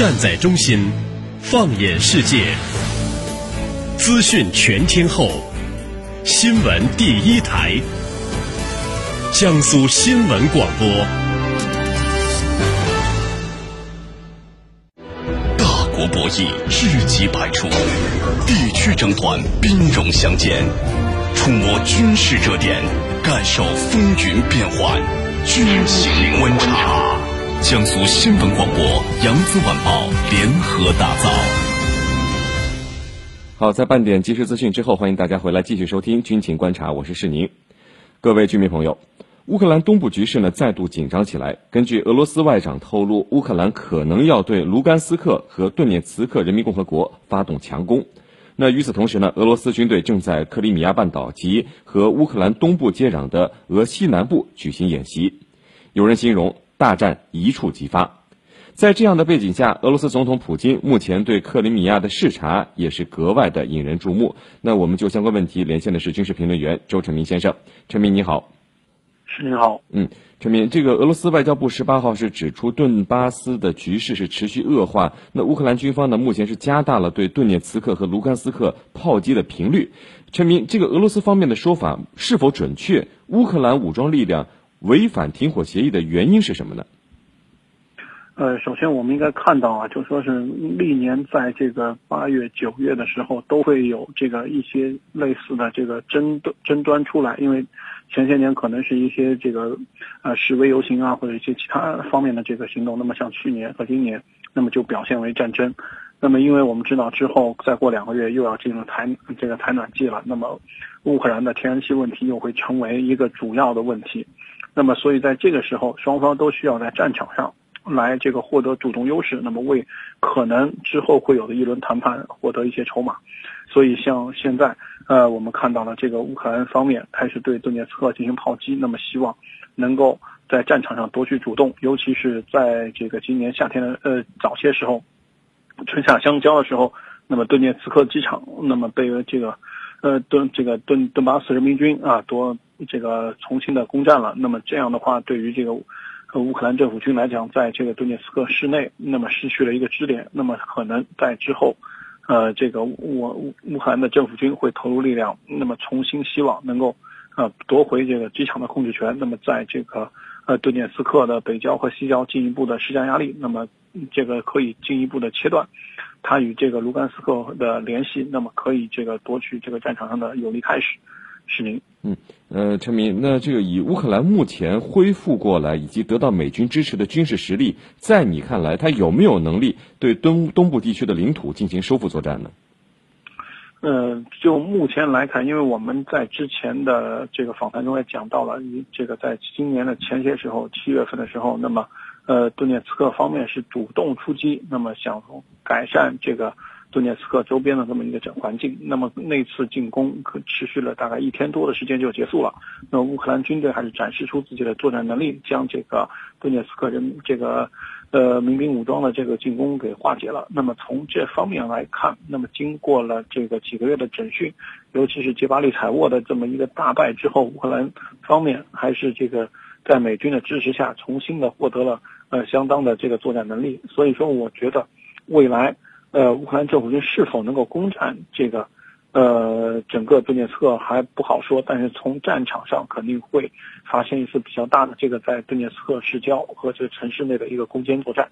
站在中心，放眼世界，资讯全天候，新闻第一台，江苏新闻广播。大国博弈，知己百出；地区争端，兵戎相见。触摸军事热点，感受风云变幻。军情观察。江苏新闻广播、扬子晚报联合打造。好，在半点即时资讯之后，欢迎大家回来继续收听军情观察，我是世宁。各位居民朋友，乌克兰东部局势呢再度紧张起来。根据俄罗斯外长透露，乌克兰可能要对卢甘斯克和顿涅茨克人民共和国发动强攻。那与此同时呢，俄罗斯军队正在克里米亚半岛及和乌克兰东部接壤的俄西南部举行演习。有人形容。大战一触即发，在这样的背景下，俄罗斯总统普京目前对克里米亚的视察也是格外的引人注目。那我们就相关问题连线的是军事评论员周成明先生。陈明你好，是你好，嗯，陈明，这个俄罗斯外交部十八号是指出顿巴斯的局势是持续恶化，那乌克兰军方呢目前是加大了对顿涅茨克和卢甘斯克炮击的频率。陈明，这个俄罗斯方面的说法是否准确？乌克兰武装力量？违反停火协议的原因是什么呢？呃，首先我们应该看到啊，就说是历年在这个八月、九月的时候，都会有这个一些类似的这个争端争端出来。因为前些年可能是一些这个呃示威游行啊，或者一些其他方面的这个行动。那么像去年和今年，那么就表现为战争。那么因为我们知道之后再过两个月又要进入台这个台暖季了，那么乌克兰的天然气问题又会成为一个主要的问题。那么，所以在这个时候，双方都需要在战场上来这个获得主动优势，那么为可能之后会有的一轮谈判获得一些筹码。所以，像现在，呃，我们看到了这个乌克兰方面开始对顿涅茨克进行炮击，那么希望能够在战场上夺取主动，尤其是在这个今年夏天的呃早些时候，春夏相交的时候，那么顿涅茨克机场那么被这个呃顿这个顿顿巴斯人民军啊夺。这个重新的攻占了，那么这样的话，对于这个乌克兰政府军来讲，在这个顿涅茨克市内，那么失去了一个支点，那么可能在之后，呃，这个乌乌乌克兰的政府军会投入力量，那么重新希望能够呃夺回这个机场的控制权，那么在这个呃顿涅茨克的北郊和西郊进一步的施加压力，那么这个可以进一步的切断它与这个卢甘斯克的联系，那么可以这个夺取这个战场上的有利开始。是您，嗯，呃，陈明，那这个以乌克兰目前恢复过来以及得到美军支持的军事实力，在你看来，他有没有能力对东东部地区的领土进行收复作战呢？嗯，就目前来看，因为我们在之前的这个访谈中也讲到了，这个在今年的前些时候，七月份的时候，那么，呃，顿涅茨克方面是主动出击，那么想改善这个。顿涅茨克周边的这么一个整环境，那么那次进攻可持续了大概一天多的时间就结束了。那乌克兰军队还是展示出自己的作战能力，将这个顿涅茨克人这个呃民兵武装的这个进攻给化解了。那么从这方面来看，那么经过了这个几个月的整训，尤其是杰巴利采沃的这么一个大败之后，乌克兰方面还是这个在美军的支持下，重新的获得了呃相当的这个作战能力。所以说，我觉得未来。呃，乌克兰政府军是否能够攻占这个，呃，整个顿涅茨克还不好说。但是从战场上肯定会发生一次比较大的这个在顿涅茨克市郊和这个城市内的一个攻坚作战。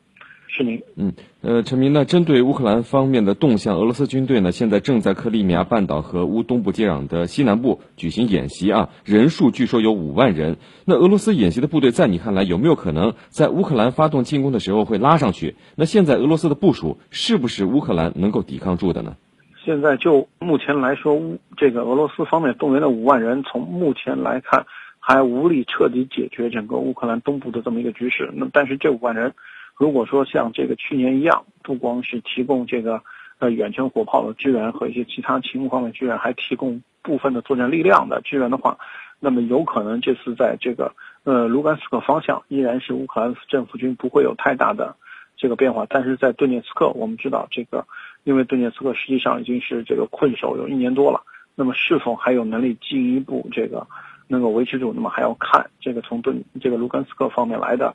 是您，嗯，呃，陈明，那针对乌克兰方面的动向，俄罗斯军队呢现在正在克里米亚半岛和乌东部接壤的西南部举行演习啊，人数据说有五万人。那俄罗斯演习的部队在你看来有没有可能在乌克兰发动进攻的时候会拉上去？那现在俄罗斯的部署是不是乌克兰能够抵抗住的呢？现在就目前来说，乌这个俄罗斯方面动员的五万人，从目前来看还无力彻底解决整个乌克兰东部的这么一个局势。那但是这五万人。如果说像这个去年一样，不光是提供这个呃远程火炮的支援和一些其他情况的支援，还提供部分的作战力量的支援的话，那么有可能这次在这个呃卢甘斯克方向依然是乌克兰政府军不会有太大的这个变化，但是在顿涅茨克，我们知道这个因为顿涅茨克实际上已经是这个困守有一年多了，那么是否还有能力进一步这个能够维持住？那么还要看这个从顿这个卢甘斯克方面来的。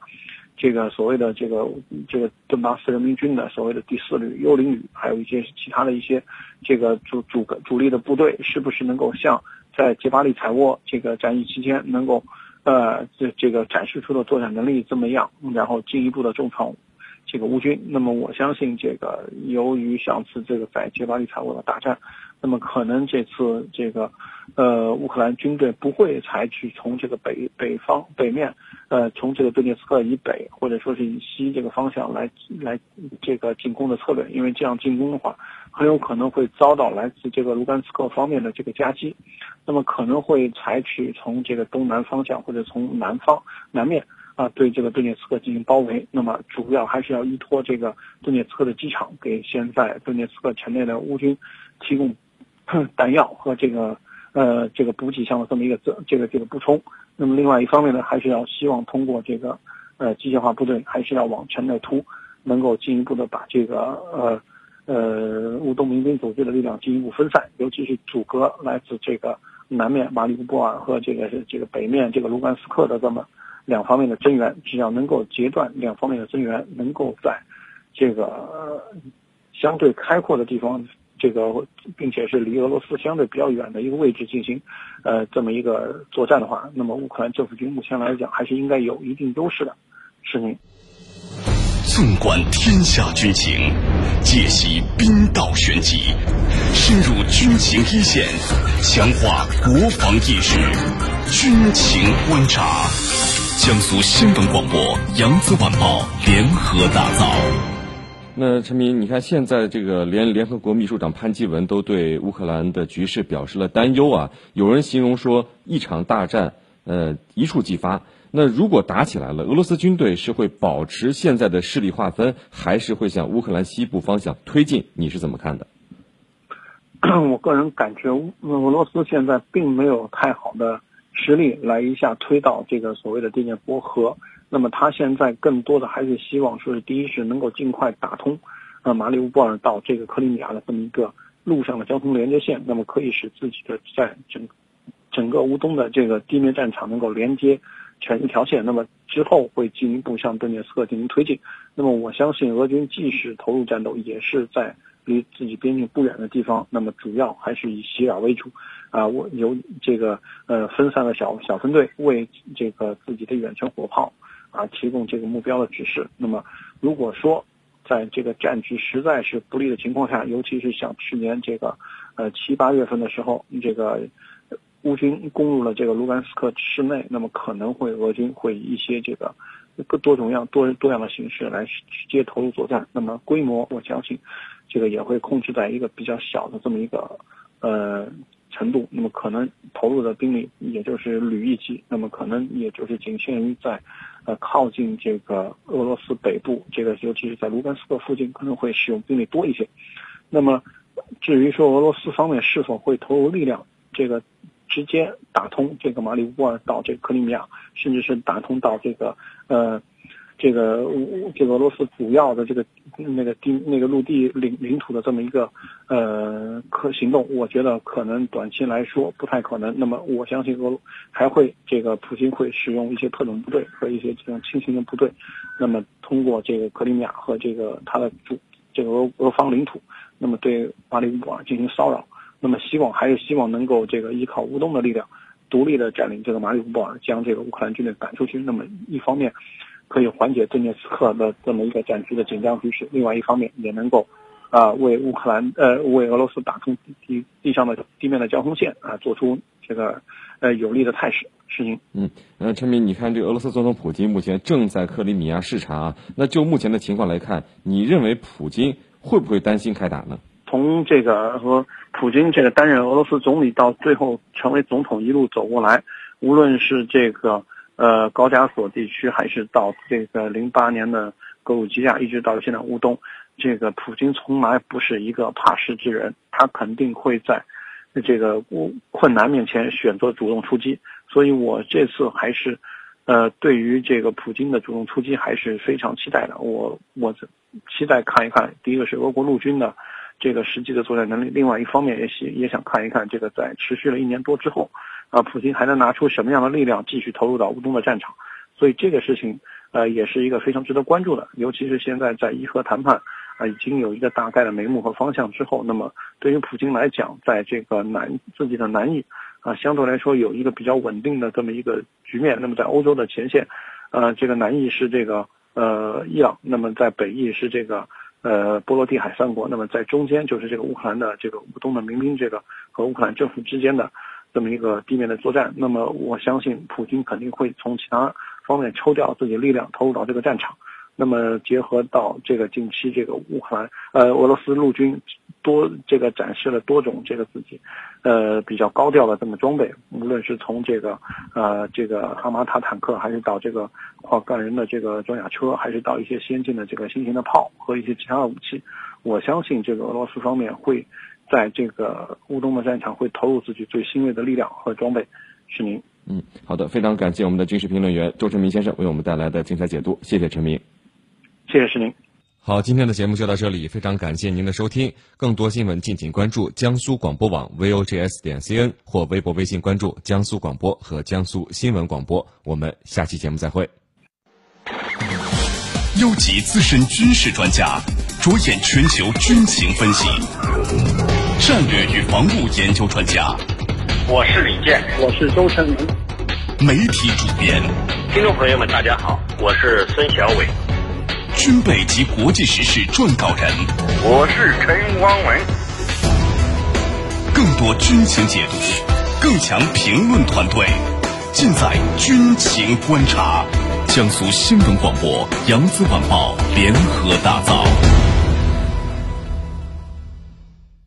这个所谓的这个这个顿巴斯人民军的所谓的第四旅、幽灵旅，还有一些其他的一些这个主主主力的部队，是不是能够像在杰巴利采沃这个战役期间能够呃这这个展示出的作战能力这么样，然后进一步的重创这个乌军？那么我相信这个由于上次这个在杰巴利采沃的大战。那么可能这次这个，呃，乌克兰军队不会采取从这个北北方北面，呃，从这个顿涅茨克以北或者说是以西这个方向来来这个进攻的策略，因为这样进攻的话，很有可能会遭到来自这个卢甘斯克方面的这个夹击，那么可能会采取从这个东南方向或者从南方南面啊对这个顿涅茨克进行包围，那么主要还是要依托这个顿涅茨克的机场给现在顿涅茨克城内的乌军提供。弹药和这个呃这个补给上的这么一个这这个这个补充，那么另外一方面呢，还是要希望通过这个呃机械化部队，还是要往城内突，能够进一步的把这个呃呃乌东民兵组织的力量进一步分散，尤其是阻隔来自这个南面马里乌波尔和这个这个北面这个卢甘斯克的这么两方面的增援，只要能够截断两方面的增援，能够在这个相对开阔的地方。这个，并且是离俄罗斯相对比较远的一个位置进行，呃，这么一个作战的话，那么乌克兰政府军目前来讲还是应该有一定优势的。是您。纵观天下军情，解析兵道玄机，深入军情一线，强化国防意识，军情观察，江苏新闻广播、扬子晚报联合打造。那陈明，你看现在这个连联合国秘书长潘基文都对乌克兰的局势表示了担忧啊。有人形容说，一场大战，呃，一触即发。那如果打起来了，俄罗斯军队是会保持现在的势力划分，还是会向乌克兰西部方向推进？你是怎么看的？我个人感觉，俄罗斯现在并没有太好的实力来一下推倒这个所谓的第聂伯河。那么他现在更多的还是希望说是第一是能够尽快打通，呃马里乌波尔到这个克里米亚的这么一个路上的交通连接线，那么可以使自己的在整整个乌东的这个地面战场能够连接成一条线。那么之后会进一步向顿涅茨克进行推进。那么我相信俄军即使投入战斗，也是在离自己边境不远的地方。那么主要还是以袭扰为主，啊，我由这个呃分散的小小分队为这个自己的远程火炮。啊，提供这个目标的指示。那么，如果说在这个战局实在是不利的情况下，尤其是像去年这个，呃七八月份的时候，这个乌军攻入了这个卢甘斯克市内，那么可能会俄军会以一些这个各多种样多多样的形式来直接投入作战。那么规模，我相信这个也会控制在一个比较小的这么一个呃。程度，那么可能投入的兵力也就是旅一级，那么可能也就是仅限于在，呃靠近这个俄罗斯北部，这个尤其是在卢甘斯克附近可能会使用兵力多一些。那么至于说俄罗斯方面是否会投入力量，这个直接打通这个马里乌波尔到这个克里米亚，甚至是打通到这个呃。这个这个俄罗斯主要的这个那个地那个陆地领领土的这么一个呃可行动，我觉得可能短期来说不太可能。那么我相信俄还会这个普京会使用一些特种部队和一些这种轻型的部队，那么通过这个克里米亚和这个他的主这个俄俄方领土，那么对马里乌波尔进行骚扰。那么希望还是希望能够这个依靠乌东的力量，独立的占领这个马里乌波尔，将这个乌克兰军队赶出去。那么一方面。可以缓解顿涅茨克的这么一个战区的紧张局势，另外一方面也能够，啊，为乌克兰呃为俄罗斯打通地地上的地面的交通线啊，做出这个呃有利的态势事情。嗯，呃，陈明，你看这个俄罗斯总统普京目前正在克里米亚视察，那就目前的情况来看，你认为普京会不会担心开打呢？从这个和普京这个担任俄罗斯总理到最后成为总统一路走过来，无论是这个。呃，高加索地区还是到这个零八年的格鲁吉亚，一直到现在乌东，这个普京从来不是一个怕事之人，他肯定会在这个困难面前选择主动出击。所以我这次还是，呃，对于这个普京的主动出击还是非常期待的。我我期待看一看，第一个是俄国陆军的这个实际的作战能力，另外一方面也想也想看一看这个在持续了一年多之后。啊，普京还能拿出什么样的力量继续投入到乌东的战场？所以这个事情，呃，也是一个非常值得关注的。尤其是现在在伊核谈判啊已经有一个大概的眉目和方向之后，那么对于普京来讲，在这个南自己的南翼啊，相对来说有一个比较稳定的这么一个局面。那么在欧洲的前线，呃，这个南翼是这个呃伊朗，那么在北翼是这个。呃，波罗的海三国，那么在中间就是这个乌克兰的这个乌东的民兵，这个和乌克兰政府之间的这么一个地面的作战。那么我相信，普京肯定会从其他方面抽调自己力量，投入到这个战场。那么结合到这个近期这个乌克兰呃俄罗斯陆军多这个展示了多种这个自己呃比较高调的这么装备，无论是从这个呃这个阿玛塔坦克，还是到这个跨干人的这个装甲车，还是到一些先进的这个新型的炮和一些其他的武器，我相信这个俄罗斯方面会在这个乌东的战场会投入自己最欣慰的力量和装备。是您，嗯，好的，非常感谢我们的军事评论员周成明先生为我们带来的精彩解读，谢谢陈明。谢谢石宁。好，今天的节目就到这里，非常感谢您的收听。更多新闻敬请关注江苏广播网 vogs 点 cn 或微博、微信关注江苏广播和江苏新闻广播。我们下期节目再会。优级资深军事专家，着眼全球军情分析，战略与防务研究专家。我是李健，我是周成明。媒体主编，听众朋友们，大家好，我是孙小伟。军备及国际时事撰稿人，我是陈光文。更多军情解读，更强评论团队，尽在军情观察。江苏新闻广播、扬子晚报联合打造。